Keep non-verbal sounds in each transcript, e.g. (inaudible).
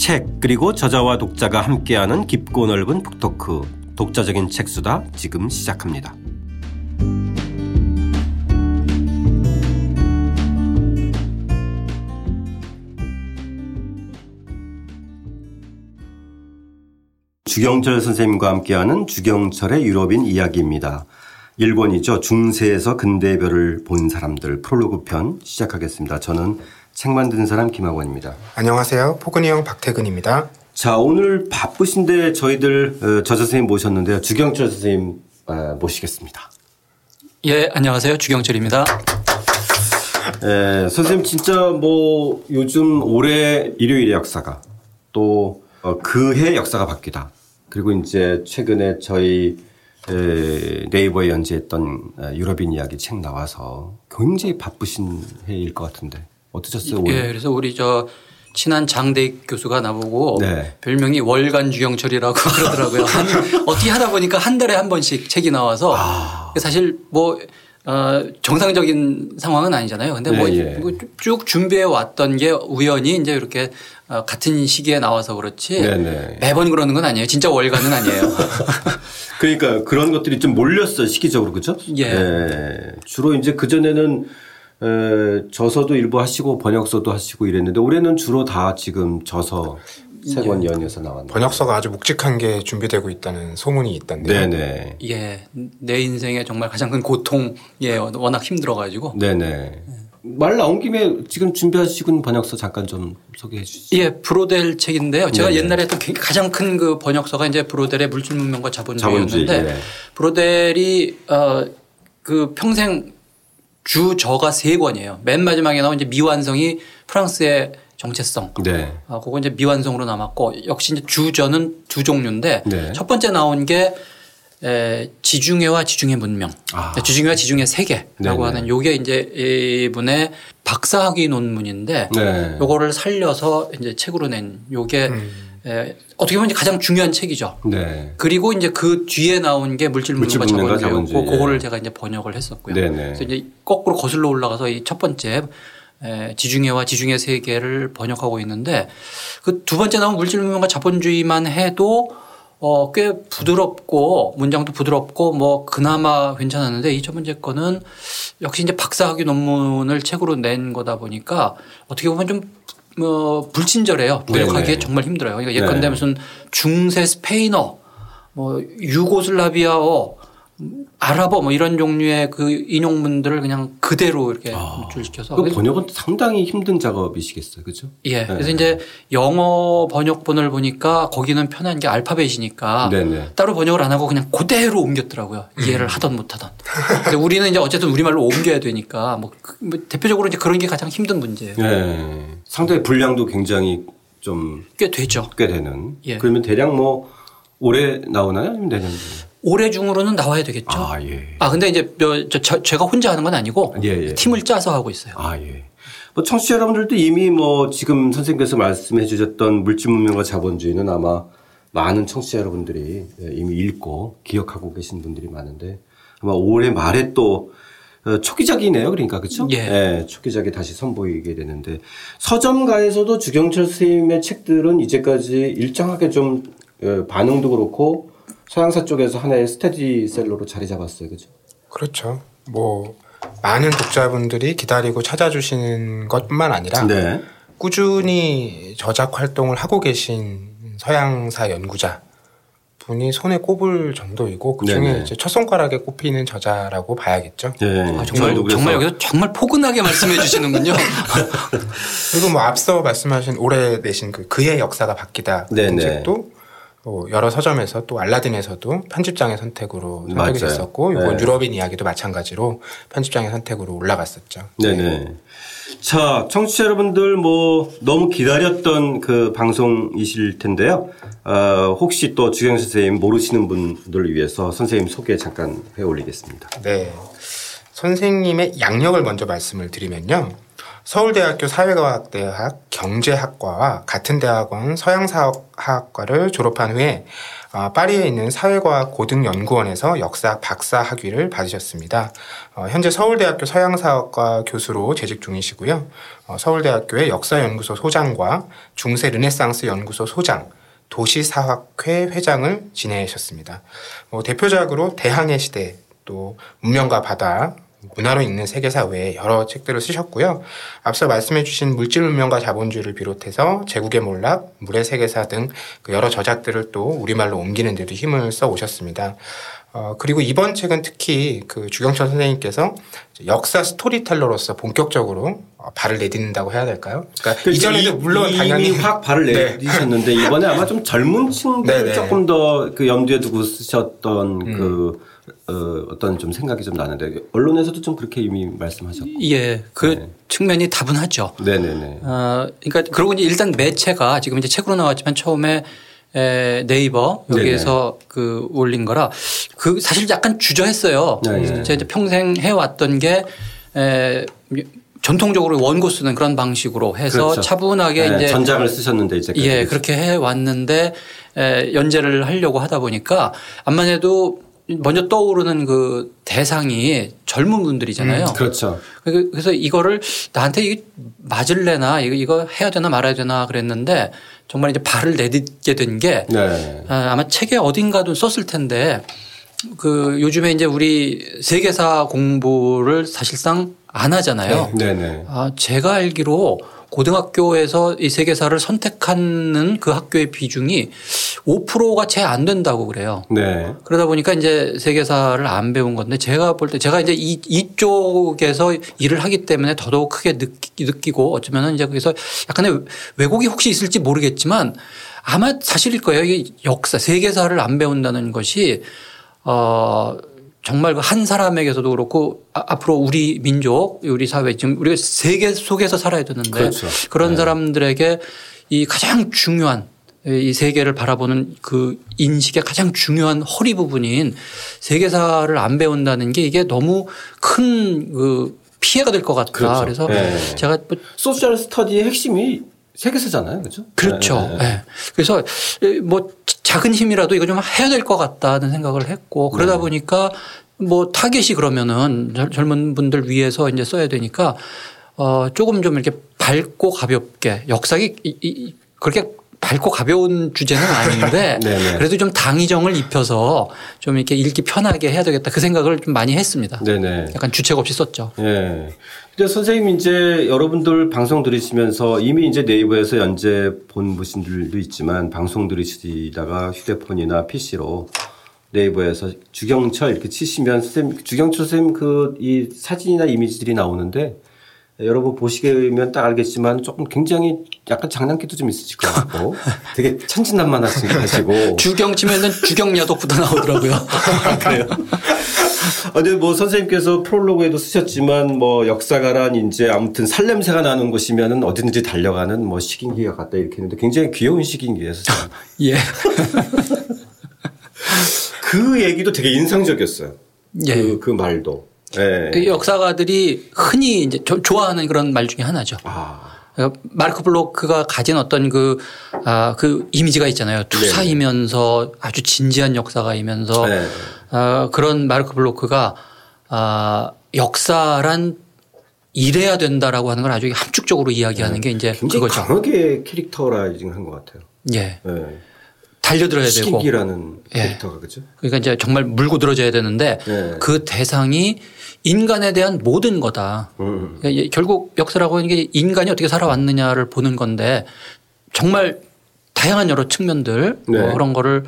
책 그리고 저자와 독자가 함께하는 깊고 넓은 북토크 독자적인 책수다 지금 시작합니다. 주경철 선생님과 함께하는 주경철의 유럽인 이야기입니다. 1권이죠. 중세에서 근대별을 본 사람들 프롤로그 편 시작하겠습니다. 저는 책 만드는 사람 김학원입니다. 안녕하세요. 포근이 형 박태근입니다. 자, 오늘 바쁘신데 저희들 어, 저자 선생님 모셨는데요. 주경철 선생님 어, 모시겠습니다. 예, 안녕하세요. 주경철입니다. 예, 선생님 진짜 뭐 요즘 올해 일요일의 역사가 또 어, 그해 역사가 바뀌다. 그리고 이제 최근에 저희 네이버에 연재했던 유럽인 이야기 책 나와서 굉장히 바쁘신 해일 것 같은데 어떠셨어요? 예, 그래서 우리 저 친한 장대익 교수가 나보고 네. 별명이 월간 주경철이라고 (laughs) 그러더라고요. 한, 어떻게 하다 보니까 한 달에 한 번씩 책이 나와서 아. 사실 뭐 어, 정상적인 상황은 아니잖아요. 근데 뭐쭉 네, 예. 준비해 왔던 게 우연히 이제 이렇게 어, 같은 시기에 나와서 그렇지 네네. 네. 매번 그러는 건 아니에요. 진짜 월간은 아니에요. (laughs) 그러니까 그런 것들이 좀 몰렸어 시기적으로 그죠? 예. 네. 주로 이제 그 전에는 에, 저서도 일부 하시고 번역서도 하시고 이랬는데 올해는 주로 다 지금 저서 세권 예. 연이어서 나왔네요. 번역서가 아주 묵직한 게 준비되고 있다는 소문이 있던데요. 네네. 예, 내 인생에 정말 가장 큰 고통, 예, 워낙 힘들어가지고. 네네. 말 나온 김에 지금 준비하시고 있는 번역서 잠깐 좀 소개해 주시죠. 예, 브로델 책인데요. 제가 네네. 옛날에 또 가장 큰 그 번역서가 이제 브로델의 물질 문명과 자본주의였는데 자본주의, 예. 브로델이 어 그 평생 주 저가 세 권이에요. 맨 마지막에 나온 이제 미완성이 프랑스의 정체성. 네. 아, 그거 이제 미완성으로 남았고 역시 이제 주저는 두 종류인데 네. 첫 번째 나온 게 에, 지중해와 지중해 문명, 아. 지중해와 지중해 세계라고 네네. 하는 요게 이제 이분의 박사학위 논문인데 네. 요거를 살려서 이제 책으로 낸 요게 음. 에, 어떻게 보면 가장 중요한 책이죠. 네. 그리고 이제 그 뒤에 나온 게 물질 문명과 자본주의였고 그거를 제가 이제 번역을 했었고요. 네네. 그래서 이제 거꾸로 거슬러 올라가서 이 첫 번째 에, 지중해와 지중해 세계를 번역하고 있는데 그 두 번째 나온 물질 문명과 자본주의만 해도 어, 꽤 부드럽고 문장도 부드럽고 뭐 그나마 괜찮았는데 이 첫 번째 거는 역시 이제 박사학위 논문을 책으로 낸 거다 보니까 어떻게 보면 좀 뭐 불친절해요. 번역하기에 정말 힘들어요. 그러니까 예컨대 네. 무슨 중세 스페인어, 뭐 유고슬라비아어, 아랍어 뭐 이런 종류의 그 인용문들을 그냥 그대로 이렇게 아, 노출시켜서 그 번역은 상당히 힘든 작업이시겠어요, 그렇죠? 예. 네. 그래서 이제 영어 번역본을 보니까 거기는 편한 게 알파벳이니까 네네. 따로 번역을 안 하고 그냥 그대로 옮겼더라고요. 이해를 음. 하던 못하던. 근데 우리는 이제 어쨌든 우리말로 옮겨야 되니까 뭐, 그, 뭐 대표적으로 이제 그런 게 가장 힘든 문제예요. 네. 상당히 분량도 굉장히 좀 꽤 되죠. 꽤 되는. 예. 그러면 대략 뭐 올해 나오나요? 아니면 내년? 올해 중으로는 나와야 되겠죠. 아, 예. 아, 근데 이제 저, 제가 혼자 하는 건 아니고 예, 예. 팀을 짜서 하고 있어요. 아, 예. 뭐 청취자 여러분들도 이미 뭐 지금 선생님께서 말씀해 주셨던 물질 문명과 자본주의는 아마 많은 청취자 여러분들이 예, 이미 읽고 기억하고 계신 분들이 많은데 아마 올해 말에 또 어, 초기작이네요. 그러니까 그렇죠? 예. 네, 초기작이 다시 선보이게 되는데 서점가에서도 주경철 선생님의 책들은 이제까지 일정하게 좀 어, 반응도 그렇고 서양사 쪽에서 하나의 스테디셀러로 자리 잡았어요. 그죠? 그렇죠. 뭐 많은 독자분들이 기다리고 찾아주시는 것뿐만 아니라 네. 꾸준히 저작 활동을 하고 계신 서양사 연구자 분이 손에 꼽을 정도이고 그중에 이제 첫 손가락에 꼽히는 저자라고 봐야겠죠. 네. 아, 정말 정말 여기서 정말 포근하게 말씀해 주시는군요. (laughs) 그리고 뭐 앞서 말씀하신 올해 내신 그 그의 역사가 바뀌다 책도 어, 여러 서점에서 또 알라딘에서도 편집장의 선택으로 선택이 맞아요. 됐었고 이번 네. 유럽인 이야기도 마찬가지로 편집장의 선택으로 올라갔었죠. 네네. 네. 자, 청취자 여러분들 뭐 너무 기다렸던 그 방송이실 텐데요. 어, 혹시 또 주경 선생님 모르시는 분들을 위해서 선생님 소개 잠깐 해 올리겠습니다. 네. 선생님의 양력을 먼저 말씀을 드리면요. 서울대학교 사회과학대학 경제학과와 같은 대학원 서양사학과를 졸업한 후에 어, 파리에 있는 사회과학 고등연구원에서 역사 박사 학위를 받으셨습니다. 어, 현재 서울대학교 서양사학과 교수로 재직 중이시고요. 어, 서울대학교의 역사연구소 소장과 중세 르네상스 연구소 소장, 도시사학회 회장을 지내셨습니다. 대표작으로 대항해 시대, 또 문명과 바다, 문화로 읽는 세계사 외에 여러 책들을 쓰셨고요. 앞서 말씀해 주신 물질 문명과 자본주의를 비롯해서 제국의 몰락, 물의 세계사 등 그 여러 저작들을 또 우리말로 옮기는 데도 힘을 써 오셨습니다. 어, 그리고 이번 책은 특히 그 주경철 선생님께서 역사 스토리텔러로서 본격적으로 어, 발을 내딛는다고 해야 될까요? 그러니까, 그러니까 이전에도 물론 당연히 확 발을 네. 내딛으셨는데 이번에 아마 좀 젊은 (laughs) 층들 네, 네. 조금 더 그 염두에 두고 쓰셨던 음. 그 어, 어떤 좀 생각이 좀 나는데 언론에서도 좀 그렇게 이미 말씀하셨고. 예, 그 네. 측면이 다분하죠. 네네네. 어, 그러니까 그러고 이제 일단 매체가 지금 이제 책으로 나왔지만 처음에 에, 네이버 여기에서 네네. 그 올린 거라 그 사실 약간 주저했어요. 네네. 제가 이제 평생 해왔던 게 에, 전통적으로 원고 쓰는 그런 방식으로 해서 그렇죠. 차분하게 네, 이제 전작을 쓰셨는데 이제 예 그렇게 해 왔는데 연재를 하려고 하다 보니까 암만 해도 먼저 떠오르는 그 대상이 젊은 분들이잖아요. 음, 그렇죠. 그래서 이거를 나한테 이게 맞을래나 이거, 이거 해야 되나 말아야 되나 그랬는데 정말 이제 발을 내딛게 된게 네. 아, 아마 책에 어딘가도 썼을 텐데 그 요즘에 이제 우리 세계사 공부를 사실상 안 하잖아요. 네, 네. 네. 아, 제가 알기로 고등학교에서 이 세계사를 선택하는 그 학교의 비중이 5%가 채 안 된다고 그래요. 네. 그러다 보니까 이제 세계사를 안 배운 건데 제가 볼 때 제가 이제 이, 이쪽에서 일을 하기 때문에 더더욱 크게 느끼, 느끼고 어쩌면은 이제 거기서 약간의 왜곡이 혹시 있을지 모르겠지만 아마 사실일 거예요. 이 역사, 세계사를 안 배운다는 것이 어 정말 그 한 사람에게서도 그렇고 아, 앞으로 우리 민족, 우리 사회 지금 우리가 세계 속에서 살아야 되는데 그렇죠. 그런 네. 사람들에게 이 가장 중요한 이 세계를 바라보는 그 인식의 가장 중요한 허리 부분인 세계사를 안 배운다는 게 이게 너무 큰그 피해가 될 것 같다. 그렇죠. 그래서 네. 제가 뭐 소셜 스터디의 핵심이 세계사잖아요. 그렇죠? 그렇죠. 네. 네. 그래서 뭐 작은 힘이라도 이거 좀 해야 될 것 같다는 생각을 했고 그러다 네. 보니까 뭐 타겟이 그러면은 젊은 분들 위해서 이제 써야 되니까 어 조금 좀 이렇게 밝고 가볍게 역사기 그렇게 밝고 가벼운 주제는 아닌데 (laughs) 네, 네. 그래도 좀 당위정을 입혀서 좀 이렇게 읽기 편하게 해야 되겠다 그 생각을 좀 많이 했습니다. 네네. 약간 주책 없이 썼죠. 네. 근데 선생님 이제 여러분들 방송 들으시면서 이미 이제 네이버에서 연재 본 분들도 있지만 방송 들으시다가 휴대폰이나 PC로 네이버에서 주경철 이렇게 치시면 선생님 주경철 선생님 그 이 사진이나 이미지들이 나오는데 여러분 보시면 딱 알겠지만 조금 굉장히 약간 장난기도 좀 있으실 것 같고 (laughs) 되게 천진난만하시고 주경 치면은 주경 야독부터 나오더라고요. (laughs) 그래요. (laughs) 근데 뭐 선생님께서 프롤로그에도 쓰셨지만 뭐 역사가란 이제 아무튼 살냄새가 나는 곳이면은 어디든지 달려가는 뭐 식인기가 같다 이렇게 했는데 굉장히 귀여운 선생님. 예. 그 얘기도 되게 인상적이었어요. 예. 그, 그 말도. 네. 그 역사가들이 흔히 이제 좋아하는 그런 말 중에 하나죠. 아. 그러니까 마르크 블로크가 가진 어떤 그, 아, 그 이미지가 있잖아요. 투사이면서 아주 진지한 역사가이면서 네. 아, 그런 마르크 블로크가 아, 역사란 이래야 된다라고 하는 걸 아주 함축적으로 이야기하는 네. 게 이제 그거죠. 강하게 캐릭터라이징 한것 같아요. 예. 네. 달려들어야 되고. 시기라는 예. 캐릭터가 예. 그죠. 그러니까 이제 정말 물고 들어줘야 되는데 네. 그 대상이 인간에 대한 모든 거다. 음. 그러니까 결국 역사라고 하는 게 인간이 어떻게 살아왔느냐를 보는 건데 정말 다양한 여러 측면들 네. 뭐 그런 거를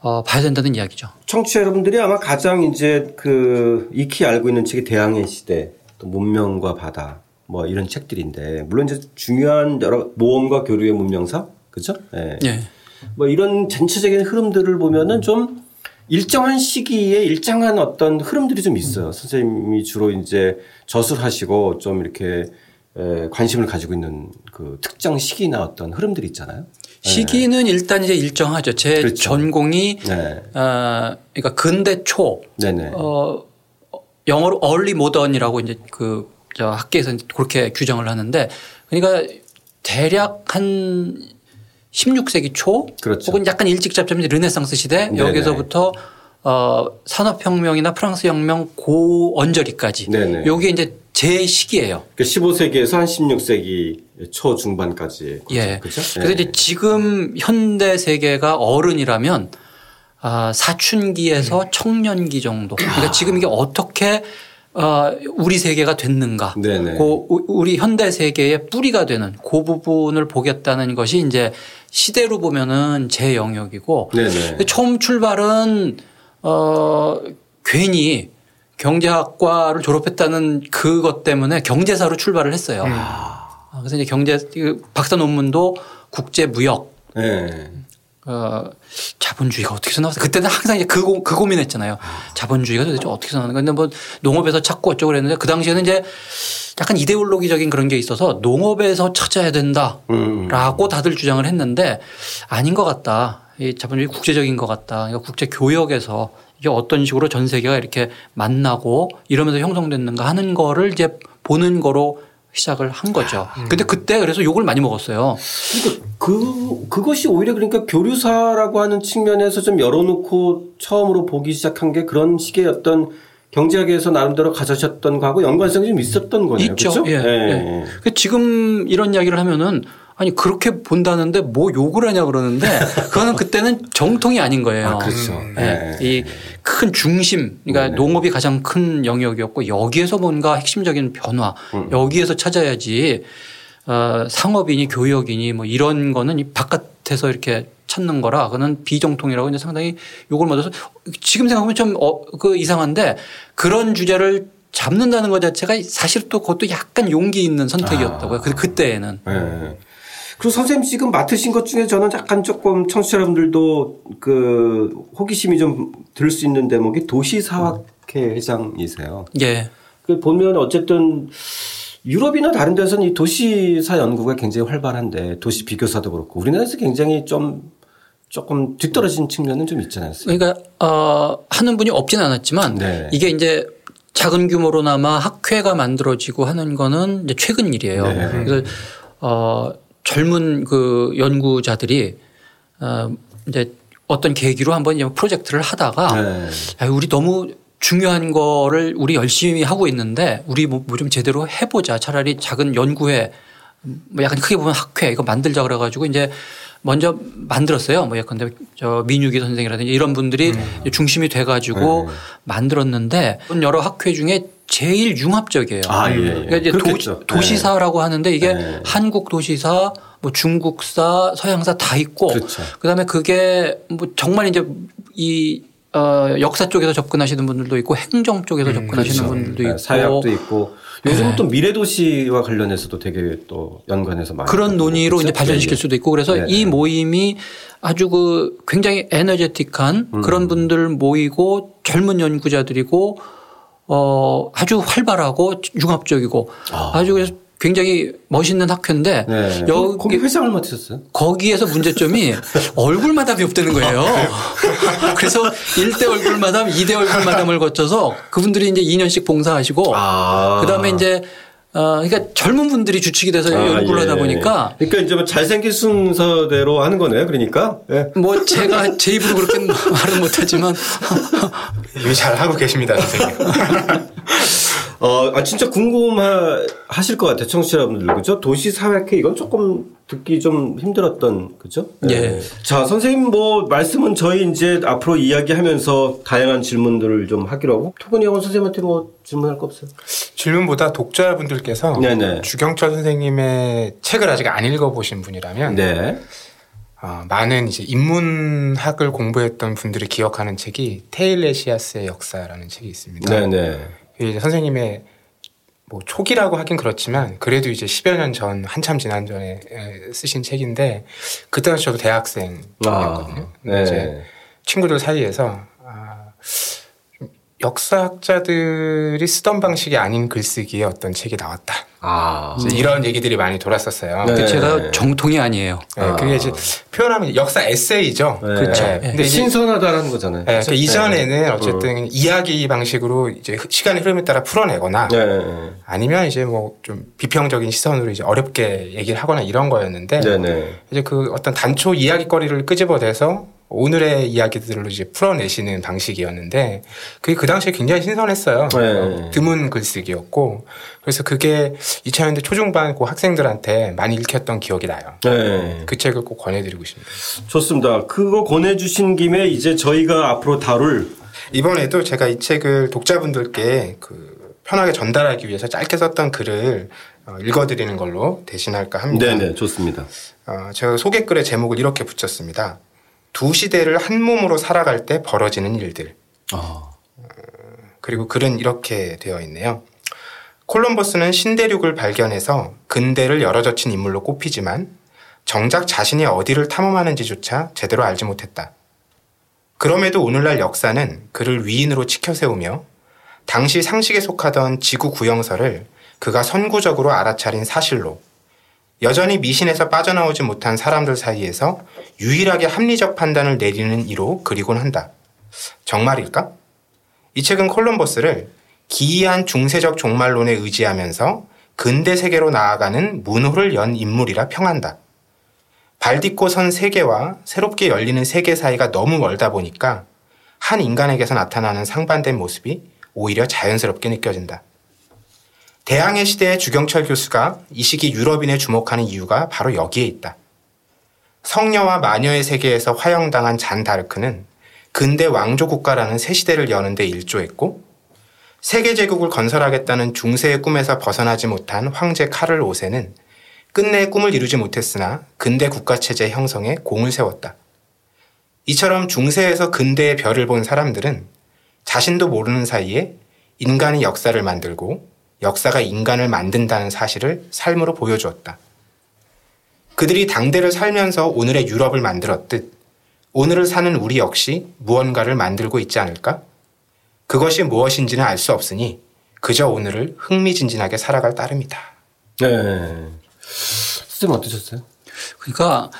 어, 봐야 된다는 이야기죠. 청취자 여러분들이 아마 가장 이제 그 익히 알고 있는 책이 대항해 시대, 또 문명과 바다 뭐 이런 책들인데 물론 이제 중요한 여러 모험과 교류의 문명사 그죠? 예. 네. 뭐 이런 전체적인 흐름들을 보면은 좀 일정한 시기에 일정한 어떤 흐름들이 좀 있어요. 선생님이 주로 이제 저술하시고 좀 이렇게 관심을 가지고 있는 그 특정 시기나 어떤 흐름들이 있잖아요. 시기는 네. 일단 이제 일정하죠. 제 그렇죠. 전공이 네. 어, 그러니까 근대 초 네네. 어, 영어로 early modern이라고 이제 그저 학계에서 그렇게 규정을 하는데 그러니까 대략 한 16세기 초 그렇죠. 혹은 약간 일찍 잡자면 르네상스 시대 네네. 여기서부터 어 산업혁명이나 프랑스 혁명 고 언저리까지 요게 이제 제 시기예요. 그러니까 15세기에서 한 16세기 초 중반까지. 예. 그렇죠? 그래서 이제 지금 현대 세계가 어른이라면 아, 사춘기에서 음. 청년기 정도. 그러니까 지금 이게 어떻게 어, 우리 세계가 됐는가. 네네. 그 우리 현대 세계의 뿌리가 되는 그 부분을 보겠다는 것이 이제 시대로 보면은 제 영역이고. 처음 출발은 어, 괜히 경제학과를 졸업했다는 그것 때문에 경제사로 출발을 했어요. 음. 그래서 이제 경제 그 박사 논문도 국제 무역. 네. 어, 자본주의가 어떻게 나왔어? 그때는 항상 이제 그, 고, 그 고민했잖아요. 자본주의가 도대체 어떻게 나오는 근데 뭐 농업에서 찾고 어쩌고 그랬는데 그 당시에는 이제 약간 이데올로기적인 그런 게 있어서 농업에서 찾아야 된다라고 음. 다들 주장을 했는데 아닌 것 같다. 이 자본주의 국제적인 것 같다. 그러니까 국제 교역에서 이게 어떤 식으로 전 세계가 이렇게 만나고 이러면서 형성됐는가 하는 거를 이제 보는 거로 시작을 한 거죠. 음. 근데 그때 그래서 욕을 많이 먹었어요. 그러니까 그, 그것이 오히려 그러니까 교류사라고 하는 측면에서 좀 열어놓고 처음으로 보기 시작한 게 그런 식의 어떤 경제학에서 나름대로 가져셨던 거하고 연관성이 좀 있었던 거네요. 있죠. 그렇죠? 예. 예. 예. 지금 이런 이야기를 하면은 아니 그렇게 본다는데 뭐 욕을 하냐 그러는데 그거는 그때는 정통이 아닌 거예요. 아, 그렇죠. 네. 네. 이큰 중심, 그러니까 네. 농업이 가장 큰 영역이었고 여기에서 뭔가 핵심적인 변화, 음. 여기에서 찾아야지 어, 상업이니 교역이니 뭐 이런 거는 바깥에서 이렇게 찾는 거라 그는 비정통이라고 이제 상당히 욕을 먹어서 지금 생각하면 좀그 어, 이상한데 그런 주제를 잡는다는 것 자체가 사실 또 그것도 약간 용기 있는 선택이었다고요. 아. 그 그때에는. 네. 그리고 선생님 지금 맡으신 것 중에 저는 약간 조금 청취자 여러분들도 그 호기심이 좀 들 수 있는 대목이 도시사학회 회장이세요. 예. 그 보면 어쨌든 유럽이나 다른 데서는 이 도시사 연구가 굉장히 활발한데 도시 비교사도 그렇고 우리나라에서 굉장히 좀 조금 뒤떨어진 측면은 좀 있잖아요. 그러니까 어 하는 분이 없지는 않았지만 네. 이게 이제 작은 규모로나마 학회가 만들어지고 하는 거는 이제 최근 일이에요. 네. 그래서 어 젊은 그 연구자들이 어 이제 어떤 계기로 한번 프로젝트를 하다가 네. 아, 우리 너무 중요한 거를 우리 열심히 하고 있는데 우리 뭐 좀 제대로 해보자 차라리 작은 연구회 뭐 약간 크게 보면 학회 이거 만들자 그래가지고 이제 먼저 만들었어요. 뭐 예컨대 저 민유기 선생이라든지 이런 분들이 음. 중심이 돼가지고 네. 만들었는데 여러 학회 중에 제일 융합적이에요. 아, 예, 예. 그러니까 이제 도, 도시사라고 네. 하는데 이게 네. 한국 도시사, 뭐 중국사, 서양사 다 있고 그렇죠. 그다음에 그게 뭐 정말 이제 이 어, 역사 쪽에서 접근하시는 분들도 있고 행정 쪽에서 음, 접근하시는 그렇죠. 분들도 네, 있고 사약도 있고 요즘은 네. 또 미래 도시와 관련해서도 되게 또 연관해서 많이 그런 논의로 그렇죠? 이제 발전시킬 네. 수도 있고 그래서 네. 이 모임이 아주 그 굉장히 에너제틱한 음. 그런 분들 모이고 젊은 연구자들이고 어 아주 활발하고 융합적이고 아. 주 그래서 굉장히 멋있는 학교인데 네. 여기 거기 회장을 맡으셨어요? 거기에서 문제점이 얼굴 마담이 없다는 거예요. (laughs) 그래서 1대 얼굴 마담, 2대 얼굴 마담을 거쳐서 그분들이 이제 2년씩 봉사하시고 아. 그다음에 이제 어, 그러니까 젊은 분들이 주축이 돼서 아, 연구를 예. 하다 보니까. 그러니까 이제 뭐 잘생긴 순서대로 하는 거네요. 그러니까. 예. 뭐 제가 (laughs) 제 입으로 그렇게 말은 못하지만. (laughs) 이미 잘 하고 계십니다, 선생님. (laughs) 어, 아, 진짜 궁금하실 것 같아요. 청취자분들. 그죠? 도시사회회 이건 조금 듣기 좀 힘들었던, 그죠? 네. 자, 선생님 뭐, 말씀은 저희 이제 앞으로 이야기하면서 다양한 질문들을 좀 하기로 하고, 토근이 형 선생님한테 뭐 질문할 거 없어요? 질문보다 독자분들께서 네네. 주경철 선생님의 책을 아직 안 읽어보신 분이라면, 네. 어, 많은 이제 인문학을 공부했던 분들이 기억하는 책이 테일레시아스의 역사라는 책이 있습니다. 네네. 이제 선생님의 뭐 초기라고 하긴 그렇지만 그래도 이제 10여 년 전 한참 지난 전에 쓰신 책인데 그때 는 저도 대학생이었거든요. 아, 네. 이제 친구들 사이에서 아, 역사학자들이 쓰던 방식이 아닌 글쓰기의 어떤 책이 나왔다. 아. 이런 얘기들이 많이 돌았었어요. 네. 제가 정통이 아니에요. 네, 아. 그게 이제 표현하면 역사 에세이죠. 네. 그렇죠. 네. 근데 신선하다라는 거잖아요. 네. 그러니까 이전에는 어쨌든 음. 이야기 방식으로 이제 시간의 흐름에 따라 풀어내거나 네. 아니면 이제 뭐 좀 비평적인 시선으로 이제 어렵게 얘기를 하거나 이런 거였는데 이제 그 어떤 단초 이야기거리를 끄집어내서 오늘의 이야기들로 이제 풀어내시는 방식이었는데 그게 그 당시에 굉장히 신선했어요. 네. 드문 글쓰기였고 그래서 그게 2000년대 초중반 고 학생들한테 많이 읽혔던 기억이 나요. 네. 그 책을 꼭 권해드리고 싶습니다. 좋습니다. 그거 권해주신 김에 이제 저희가 앞으로 다룰 이번에도 제가 이 책을 독자분들께 그 편하게 전달하기 위해서 짧게 썼던 글을 어, 읽어드리는 걸로 대신할까 합니다. 네네 좋습니다. 어, 제가 소개글의 제목을 이렇게 붙였습니다. 두 시대를 한 몸으로 살아갈 때 벌어지는 일들. 어. 그리고 글은 이렇게 되어 있네요. 콜럼버스는 신대륙을 발견해서 근대를 열어젖힌 인물로 꼽히지만 정작 자신이 어디를 탐험하는지조차 제대로 알지 못했다. 그럼에도 오늘날 역사는 그를 위인으로 치켜세우며 당시 상식에 속하던 지구 구영설을 그가 선구적으로 알아차린 사실로 여전히 미신에서 빠져나오지 못한 사람들 사이에서 유일하게 합리적 판단을 내리는 이로 그리곤 한다. 정말일까? 이 책은 콜럼버스를 기이한 중세적 종말론에 의지하면서 근대 세계로 나아가는 문호를 연 인물이라 평한다. 발 딛고 선 세계와 새롭게 열리는 세계 사이가 너무 멀다 보니까 한 인간에게서 나타나는 상반된 모습이 오히려 자연스럽게 느껴진다. 대항해 시대의 주경철 교수가 이 시기 유럽인에 주목하는 이유가 바로 여기에 있다. 성녀와 마녀의 세계에서 화형당한 잔 다르크는 근대 왕조 국가라는 새 시대를 여는 데 일조했고 세계 제국을 건설하겠다는 중세의 꿈에서 벗어나지 못한 황제 카를 5세는 끝내 꿈을 이루지 못했으나 근대 국가 체제 형성에 공을 세웠다. 이처럼 중세에서 근대의 별을 본 사람들은 자신도 모르는 사이에 인간의 역사를 만들고 역사가 인간을 만든다는 사실을 삶으로 보여주었다. 그들이 당대를 살면서 오늘의 유럽을 만들었듯 오늘을 사는 우리 역시 무언가를 만들고 있지 않을까? 그것이 무엇인지는 알 수 없으니 그저 오늘을 흥미진진하게 살아갈 따름이다. 네. 선생님 어떠셨어요? 그러니까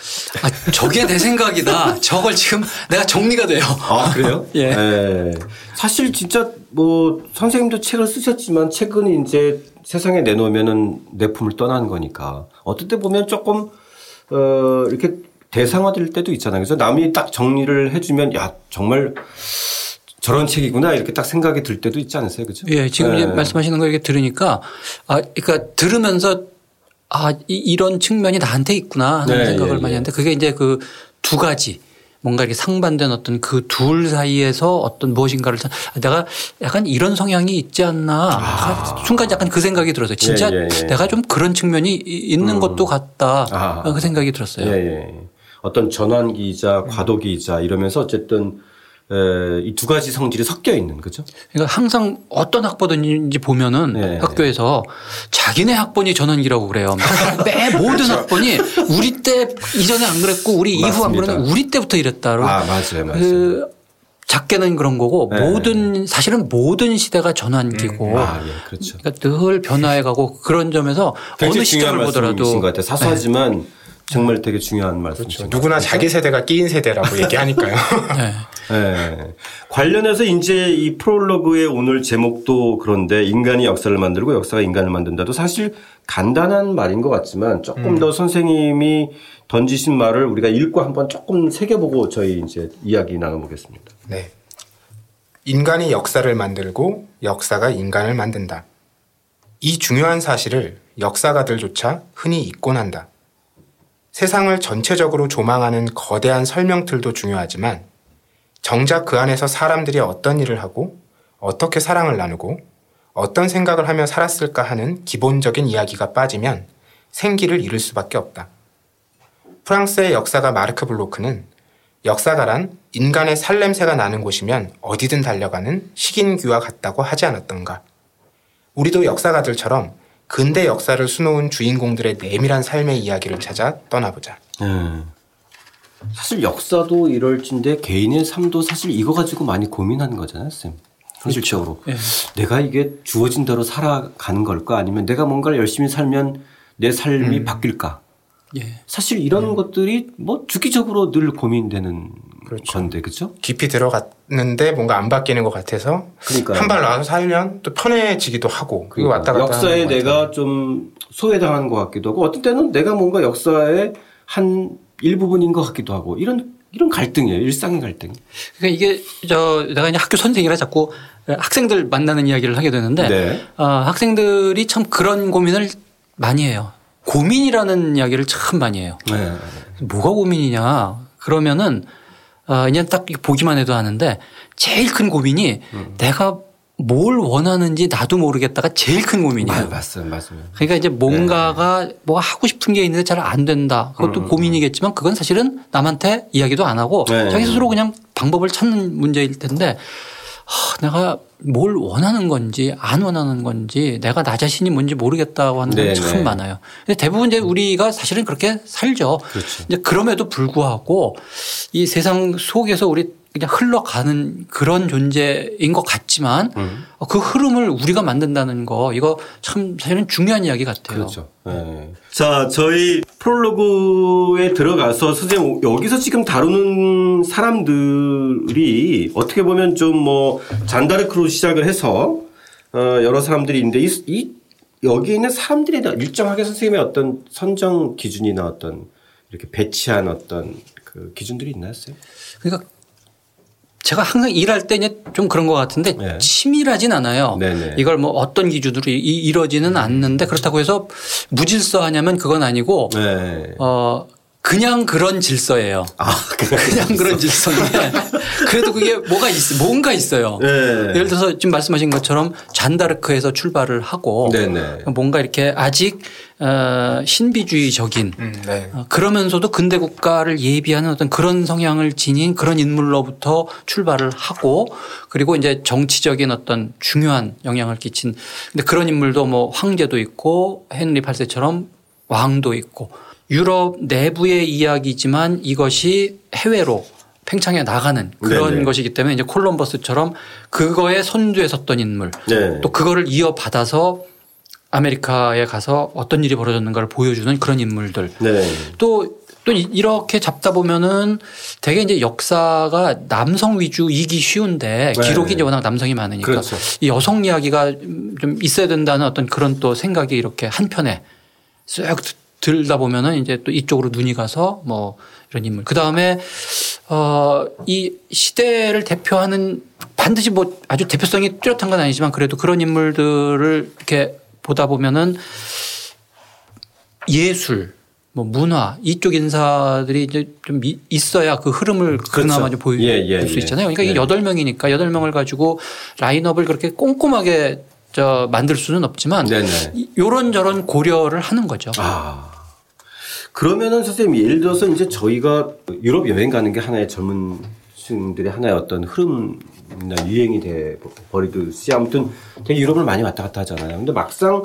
아, 저게 내 생각이다. 저걸 지금 내가 정리가 돼요. 아 그래요? (laughs) 예. 네. 사실 진짜 뭐 선생님도 책을 쓰셨지만 책은 이제 세상에 내놓으면은 내품을 떠나는 거니까 어떨 때 보면 조금 어 이렇게 대상화될 때도 있잖아요. 그래서 남이 딱 정리를 해주면 야 정말 저런 책이구나 이렇게 딱 생각이 들 때도 있지 않으세요, 그죠? 예, 지금 네. 이제 말씀하시는 거 이렇게 들으니까 아, 그러니까 들으면서 아, 이, 런 측면이 나한테 있구나 하는 네, 생각을 예, 많이 예. 하는데 그게 이제 그 두 가지 뭔가 이렇게 상반된 어떤 그 둘 사이에서 어떤 무엇인가를 아, 내가 약간 이런 성향이 있지 않나 아. 순간 약간 그 생각이 들어서 진짜 예, 예, 예. 내가 좀 그런 측면이 있는 음. 것도 같다 아. 그 생각이 들었어요. 예, 어떤 전환기이자 과도기이자 이러면서 어쨌든 이 두 가지 성질이 섞여 있는 거죠. 그러니까 항상 어떤 학번인지 보면은 네. 학교에서 자기네 학번이 전환기라고 그래요. (laughs) 매 모든 그렇죠. 학번이 우리 때 이전에 안 그랬고 우리 맞습니다. 이후 안 그랬는데 우리 때부터 이랬다. 아 맞아요, 맞아요. 그 작게는 그런 거고 네. 모든 사실은 모든 시대가 전환기고 음. 아, 예, 그렇죠. 그러니까 늘 변화해가고 그런 점에서 어느 시점을 보더라도 것 같아요. 사소하지만 네. 정말 되게 중요한 말씀이죠. 그렇죠. 누구나 자기 세대가 끼인 세대라고 얘기하니까요. (laughs) 네. 네. 관련해서 이제 이 프롤로그의 오늘 제목도 그런데 인간이 역사를 만들고 역사가 인간을 만든다도 사실 간단한 말인 것 같지만 조금 음. 더 선생님이 던지신 말을 우리가 읽고 한번 조금 새겨보고 저희 이제 이야기 나눠보겠습니다. 네. 인간이 역사를 만들고 역사가 인간을 만든다. 이 중요한 사실을 역사가들조차 흔히 잊곤 한다. 세상을 전체적으로 조망하는 거대한 설명틀도 중요하지만 정작 그 안에서 사람들이 어떤 일을 하고 어떻게 사랑을 나누고 어떤 생각을 하며 살았을까 하는 기본적인 이야기가 빠지면 생기를 잃을 수밖에 없다. 프랑스의 역사가 마르크 블로크는 역사가란 인간의 살냄새가 나는 곳이면 어디든 달려가는 식인귀와 같다고 하지 않았던가. 우리도 역사가들처럼 근대 역사를 수놓은 주인공들의 내밀한 삶의 이야기를 찾아 떠나보자. 음. 사실 역사도 이럴진데 개인의 삶도 사실 이거 가지고 많이 고민하는 거잖아요, 쌤. 현실적으로 그렇죠. 네. 내가 이게 주어진 대로 살아가는 걸까 아니면 내가 뭔가를 열심히 살면 내 삶이 음. 바뀔까 예. 사실 이런 음. 것들이 뭐 주기적으로 늘 고민되는 그렇죠. 건데 그렇죠? 깊이 들어갔는데 뭔가 안 바뀌는 것 같아서 한 발 나와서 살면 또 편해지기도 하고 그게 왔다 갔다 역사에 내가 좀 소외당하는 것 같기도 하고 어떤 때는 내가 뭔가 역사의 한 일부분인 것 같기도 하고 이런 이런 갈등이에요 일상의 갈등. 그러니까 이게 저 내가 이제 학교 선생이라 자꾸 학생들 만나는 이야기를 하게 되는데 네. 어, 학생들이 참 그런 고민을 많이 해요. 고민이라는 이야기를 참 많이 해요. 네. 뭐가 고민이냐 그러면은 어, 그냥 딱 보기만 해도 아는데 제일 큰 고민이 음. 내가 뭘 원하는지 나도 모르겠다가 제일 큰 고민이에요. 맞습니다. 맞습니다. 그러니까 이제 뭔가가 네. 뭐 하고 싶은 게 있는데 잘 안 된다. 그것도 음. 고민이겠지만 그건 사실은 남한테 이야기도 안 하고 네. 자기 스스로 그냥 방법을 찾는 문제일 텐데 하, 내가 뭘 원하는 건지 안 원하는 건지 내가 나 자신이 뭔지 모르겠다고 하는 게참 네, 네. 많아요. 근데 대부분 이제 우리가 사실은 그렇게 살죠. 그렇죠. 이제 그럼에도 불구하고 이 세상 속에서 우리 그냥 흘러가는 그런 존재인 것 같지만 음. 그 흐름을 우리가 만든다는 거 이거 참 사실은 중요한 이야기 같아요. 그렇죠. 네. 자, 저희 프롤로그에 들어가서 선생님 여기서 지금 다루는 사람들이 어떻게 보면 좀 뭐 잔다르크로 시작을 해서 어 여러 사람들이 있는데 이, 이 여기 있는 사람들이 일정하게 선생님의 어떤 선정 기준이나 어떤 이렇게 배치한 어떤 그 기준들이 있나요? 그러니까 제가 항상 일할 때 좀 그런 것 같은데 네. 치밀하진 않아요. 네네. 이걸 뭐 어떤 기준으로 이루어지는 않는데 그렇다고 해서 무질서하냐면 그건 아니고 네. 어 그냥 그런 질서예요. 아, 그냥 그런 질서인데 그래도 그게 뭐가 있, 뭔가 있어요. 네. 예를 들어서 지금 말씀하신 것처럼 잔다르크에서 출발을 하고 네 네. 뭔가 이렇게 아직 어, 신비주의적인 음, 네. 어, 그러면서도 근대 국가를 예비하는 어떤 그런 성향을 지닌 그런 인물로부터 출발을 하고 그리고 이제 정치적인 어떤 중요한 영향을 끼친 근데 그런 인물도 뭐 황제도 있고 헨리 8세처럼 왕도 있고 유럽 내부의 이야기지만 이것이 해외로 팽창해 나가는 그런 네네. 것이기 때문에 이제 콜럼버스처럼 그거에 선두에 섰던 인물 네. 또 그거를 이어받아서 아메리카에 가서 어떤 일이 벌어졌는가를 보여주는 그런 인물들 네. 또, 또 이렇게 잡다 보면은 되게 이제 역사가 남성 위주이기 쉬운데 네. 기록이 이제 워낙 남성이 많으니까 그렇죠. 이 여성 이야기가 좀 있어야 된다는 어떤 그런 또 생각이 이렇게 한편에 쓱 들다 보면은 이제 또 이쪽으로 눈이 가서 뭐 이런 인물. 그 다음에 어, 이 시대를 대표하는 반드시 뭐 아주 대표성이 뚜렷한 건 아니지만 그래도 그런 인물들을 이렇게 보다 보면은 예술, 뭐 문화 이쪽 인사들이 이제 좀 있어야 그 흐름을. 그나마 좀 보여줄 예, 예, 수 예. 있잖아요. 그러니까 예. 이게 여덟 명이니까 여덟 명을 가지고 라인업을 그렇게 꼼꼼하게 저 만들 수는 없지만. 요런 저런 고려를 하는 거죠. 아. 그러면은 선생님 예를 들어서 이제 저희가 유럽 여행 가는 게 하나의 젊은 층들의 하나의 어떤 흐름이나 유행이 돼 버리듯이 아무튼 되게 유럽을 많이 왔다 갔다 하잖아요. 근데 막상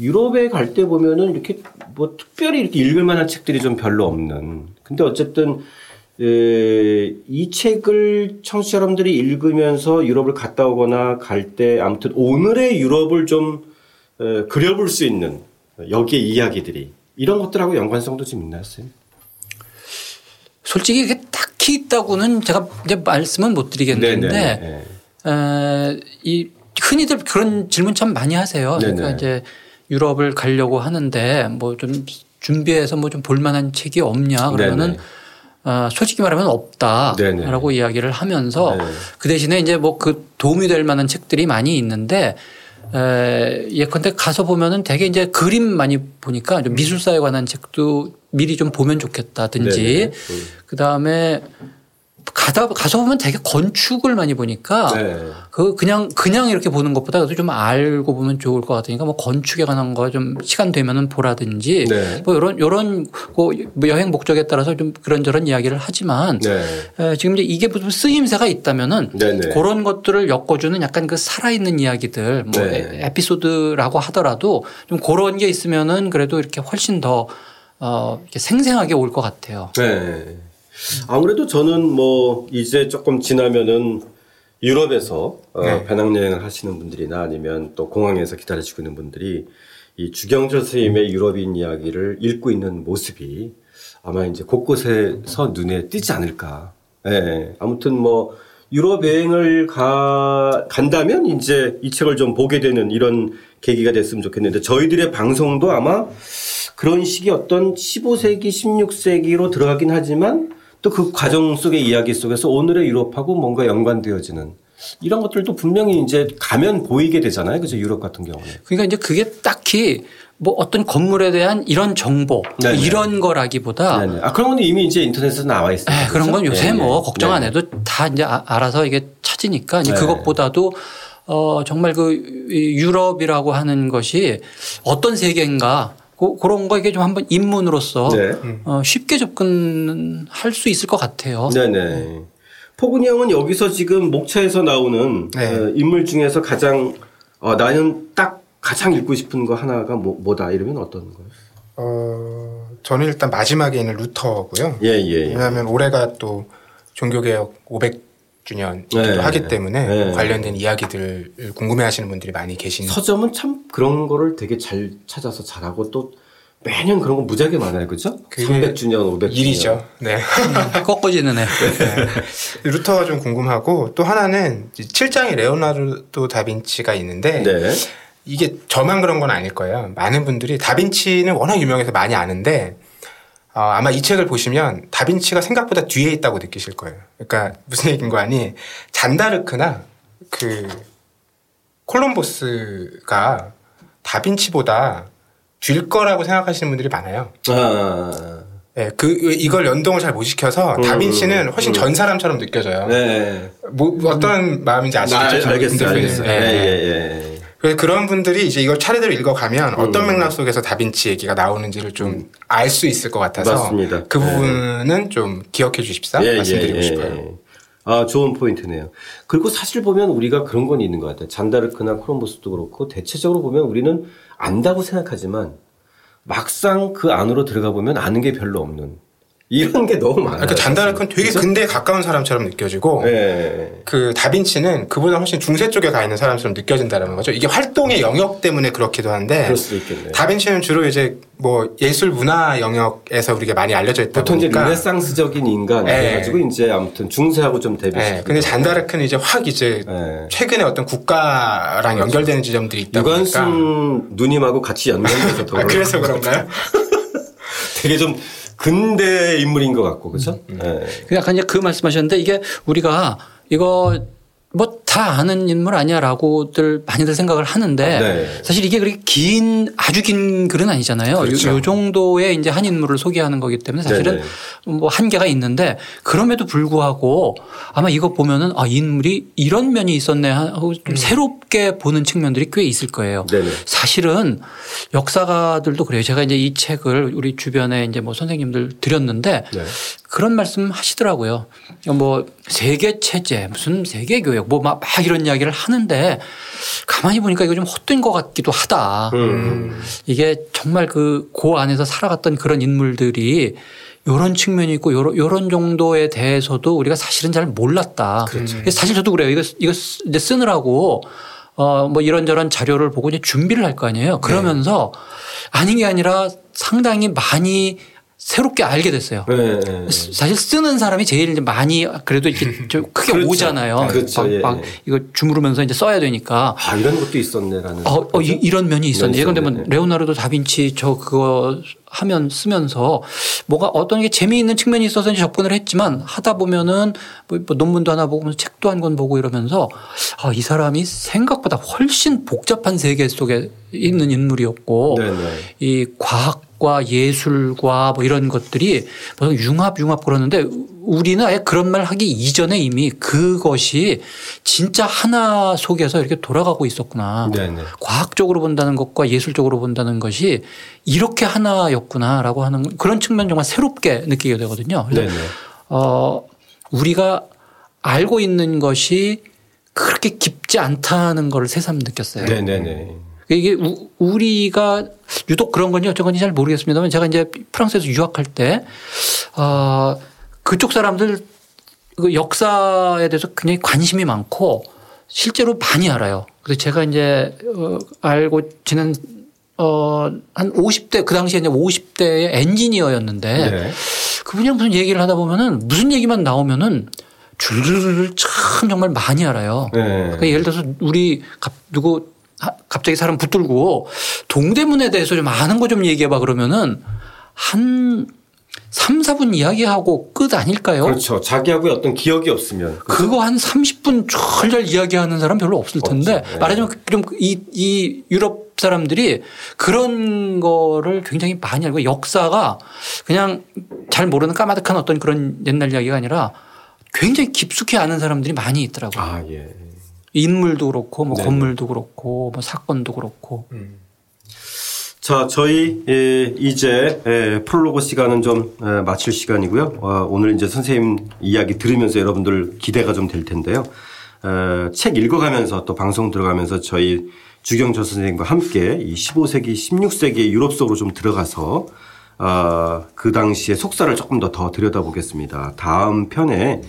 유럽에 갈 때 보면은 이렇게 뭐 특별히 이렇게 읽을 만한 책들이 좀 별로 없는. 근데 어쨌든 에, 이 책을 청취자 여러분들이 읽으면서 유럽을 갔다 오거나 갈 때 아무튼 오늘의 유럽을 좀 에, 그려볼 수 있는 여기에 이야기들이 이런 것들하고 연관성도 좀 있나요, 쌤? 솔직히 이게 딱히 있다고는 제가 이제 말씀은 못 드리겠는데 네, 네, 네. 에, 이 흔히들 그런 질문 참 많이 하세요. 네네. 그러니까 이제 유럽을 가려고 하는데 뭐 좀 준비해서 뭐 좀 볼만한 책이 없냐 그러면은 어, 솔직히 말하면 없다라고 네네. 이야기를 하면서 네. 그 대신에 이제 뭐 그 도움이 될 만한 책들이 많이 있는데 에, 예컨대 가서 보면은 되게 이제 그림 많이 보니까 좀 미술사에 관한 책도 미리 좀 보면 좋겠다든지. 그 다음에 가다 가서 보면 되게 건축을 많이 보니까 네. 그 그냥 그냥 이렇게 보는 것보다 좀 알고 보면 좋을 것 같으니까 뭐 건축에 관한 거 좀 시간 되면은 보라든지 네. 뭐 이런 이런 뭐 여행 목적에 따라서 좀 그런저런 이야기를 하지만 네. 에, 지금 이제 이게 무슨 쓰임새가 있다면은 네, 네. 그런 것들을 엮어주는 약간 그 살아있는 이야기들 뭐 네. 에피소드라고 하더라도 좀 그런 게 있으면은 그래도 이렇게 훨씬 더 어, 이렇게 생생하게 올 것 같아요. 네. 아무래도 저는 뭐 이제 조금 지나면은 유럽에서 어, 네. 배낭여행을 하시는 분들이나 아니면 또 공항에서 기다리시고 있는 분들이 이 주경철 선생님의 유럽인 이야기를 읽고 있는 모습이 아마 이제 곳곳에서 눈에 띄지 않을까. 예. 네. 아무튼 뭐 유럽 여행을 가, 간다면 이제 이 책을 좀 보게 되는 이런 계기가 됐으면 좋겠는데 저희들의 방송도 아마 그런 식의 어떤 15세기, 16세기로 들어가긴 하지만 또 그 과정 속의 이야기 속에서 오늘의 유럽하고 뭔가 연관되어지는 이런 것들도 분명히 이제 가면 보이게 되잖아요. 그죠? 유럽 같은 경우는. 그러니까 이제 그게 딱히 뭐 어떤 건물에 대한 이런 정보 네네. 이런 거라기보다 네네. 아 그런 건 이미 이제 인터넷에 나와 있어요. 네, 그런 건 요새 네네. 뭐 걱정 안 해도 다 이제 아, 알아서 이게 찾으니까 이제 그것보다도 어 정말 그 유럽이라고 하는 것이 어떤 세계인가 고, 그런 거 이게 좀 한번 입문으로서 네. 어, 쉽게 접근할 수 있을 것 같아요. 네네. 포근이 형은 여기서 지금 목차에서 나오는 네. 어, 인물 중에서 가장 어, 나는 딱 가장 읽고 싶은 거 하나가 뭐, 뭐다 이러면 어떤 거예요? 어, 저는 일단 마지막에 있는 루터고요. 예, 예, 예. 왜냐하면 올해가 또 종교개혁 500 주년이기도 네, 하기 때문에 네. 관련된 이야기들을 궁금해하시는 분들이 많이 계신. 서점은 참 그런 거를 되게 잘 찾아서 잘하고 또 매년 그런 거 무지하게 많아요, 그죠? 300주년, 500주년. 일이죠. 네. 꺾어지는 애. 네. 루터가 좀 궁금하고 또 하나는 7장에 레오나르도 다빈치가 있는데 네. 이게 저만 그런 건 아닐 거예요. 많은 분들이 다빈치는 워낙 유명해서 많이 아는데 어, 아마 이 책을 보시면 다빈치가 생각보다 뒤에 있다고 느끼실 거예요. 그러니까 무슨 얘기인 거 아니 잔다르크나 그 콜럼버스가 다빈치보다 뒤일 거라고 생각하시는 분들이 많아요. 아. 네, 그 이걸 연동을 잘 못 시켜서 음, 다빈치는 훨씬 음. 전 사람처럼 느껴져요. 네. 뭐 어떤 마음인지 아시죠? 아, 알겠어요. 알겠어요. 네. 예, 예, 예. 그래서 그런 분들이 이제 이걸 차례대로 읽어가면 음. 어떤 맥락 속에서 다빈치 얘기가 나오는지를 좀 알 수 있을 것 같아서 맞습니다. 그 네. 부분은 네. 좀 기억해 주십사 예, 말씀드리고 예, 예, 싶어요. 아, 좋은 포인트네요. 그리고 사실 보면 우리가 그런 건 있는 것 같아요. 잔다르크나 크롬보스도 그렇고 대체적으로 보면 우리는 안다고 생각하지만 막상 그 안으로 들어가 보면 아는 게 별로 없는 이런 게 너무 많아요. 그러니까 잔다르크는 되게 그쵸? 근대에 가까운 사람처럼 느껴지고 네. 그 다빈치는 그보다 훨씬 중세 쪽에 가 있는 사람처럼 느껴진다는 거죠. 이게 활동의 영역 때문에 그렇기도 한데. 다빈치는 주로 이제 뭐 예술 문화 영역에서 우리가 많이 알려져 있다 보통 보니까 이제 르네상스적인 인간 네. 그래가지고 이제 아무튼 중세하고 좀 대비시키고. 네. 근데 잔다르크는 이제 확 이제 네. 최근에 어떤 국가랑 연결되는 지점들이 있다 보니까 유관순 누님하고 같이 연결돼서 아, (laughs) 그래서 그런가요? (laughs) 되게 좀 근대 인물인 것 같고 그렇죠. 음, 음. 네. 그 약간 이제 그 말씀하셨는데 이게 우리가 이거 뭐 다 아는 인물 아니야라고들 많이들 생각을 하는데 네. 사실 이게 그렇게 긴 아주 긴 글은 아니잖아요. 그렇죠. 요, 요, 정도의 이제 한 인물을 소개하는 거기 때문에 사실은 네네. 뭐 한계가 있는데 그럼에도 불구하고 아마 이거 보면은 아 인물이 이런 면이 있었네 하고 좀 음. 새롭게 보는 측면들이 꽤 있을 거예요. 네네. 사실은 역사가들도 그래요. 제가 이제 이 책을 우리 주변에 이제 뭐 선생님들 드렸는데 네. 그런 말씀 하시더라고요. 뭐 세계 체제 무슨 세계 교육 뭐 막 이런 이야기를 하는데 가만히 보니까 이거 좀 헛된 것 같기도 하다. 음. 이게 정말 그 고 안에서 살아갔던 그런 인물들이 요런 측면이 있고 요런, 요런 정도에 대해서도 우리가 사실은 잘 몰랐다. 그렇죠. 사실 저도 그래요. 이거 이거 이제 쓰느라고 어 뭐 이런저런 자료를 보고 이제 준비를 할 거 아니에요. 그러면서 네. 아닌 게 아니라 상당히 많이 새롭게 알게 됐어요. 네, 네, 사실 쓰는 사람이 제일 많이 그래도 이렇게 (laughs) 좀 크게 그렇죠. 오잖아요. 그렇죠. 막, 예, 막, 이거 주무르면서 이제 써야 되니까. 아 이런 것도 있었네라는. 어, 어 이, 런 면이 있었네. 예컨대 뭐 레오나르도 다빈치 저 그거 하면 쓰면서 뭐가 어떤 게 재미있는 측면이 있어서 이제 접근을 했지만 하다 보면은 뭐, 뭐 논문도 하나 보고 책도 한 권 보고 이러면서 아, 이 사람이 생각보다 훨씬 복잡한 세계 속에 있는 인물이었고 네네. 이 과학 과학과 예술과 뭐 이런 것들이 뭐 융합 융합 그러는데 우리는 아예 그런 말 하기 이전에 이미 그것이 진짜 하나 속에서 이렇게 돌아가고 있었구나. 네네. 과학적으로 본다는 것과 예술적으로 본다는 것이 이렇게 하나였구나라고 하는 그런 측면 정말 새롭게 느끼게 되거든요. 어 우리가 알고 있는 것이 그렇게 깊지 않다는 걸 새삼 느꼈어요. 네네네. 이게 우리가 유독 그런 건지 어쩐 건지 잘 모르겠습니다만 제가 이제 프랑스에서 유학할 때, 어, 그쪽 사람들 그 역사에 대해서 굉장히 관심이 많고 실제로 많이 알아요. 그래서 제가 이제 어 알고 지낸 어 한 50대 그 당시에 이제 50대의 엔지니어였는데 네. 그분이랑 무슨 얘기를 하다 보면은 무슨 얘기만 나오면은 줄줄줄 참 정말 많이 알아요. 네. 그러니까 예를 들어서 우리 누구 갑자기 사람 붙들고 동대문에 대해서 좀 아는 거 좀 얘기해 봐 그러면은 한 3, 4분 이야기하고 끝 아닐까요? 그렇죠. 자기하고 어떤 기억이 없으면. 그렇죠? 그거 한 30분 철절 이야기하는 사람 별로 없을 텐데 네. 말하자면 좀 이, 이 유럽 사람들이 그런 거를 굉장히 많이 알고 역사가 그냥 잘 모르는 까마득한 어떤 그런 옛날 이야기가 아니라 굉장히 깊숙이 아는 사람들이 많이 있더라고요. 아, 예. 인물도 그렇고 뭐 네. 건물도 그렇고 뭐 사건도 그렇고. 음. 자, 저희 예, 이제 예, 프롤로그 시간은 좀 예, 마칠 시간이고요. 어, 오늘 이제 선생님 이야기 들으면서 여러분들 기대가 좀 될 텐데요. 어, 책 읽어가면서 또 방송 들어가면서 저희 주경조 선생님과 함께 이 15세기, 16세기 유럽 속으로 좀 들어가서 어, 그 당시의 속사를 조금 더 더 들여다보겠습니다. 다음 편에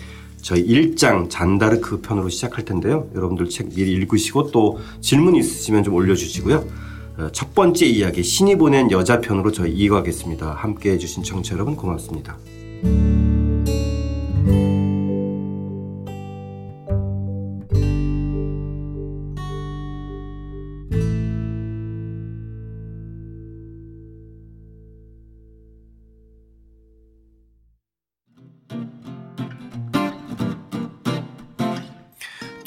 저희 1장 잔다르크 편으로 시작할 텐데요. 여러분들 책 미리 읽으시고 또 질문 있으시면 좀 올려주시고요. 어, 첫 번째 이야기 신이 보낸 여자 편으로 저희 이어가겠습니다. 함께 해 주신 청취자 여러분 고맙습니다.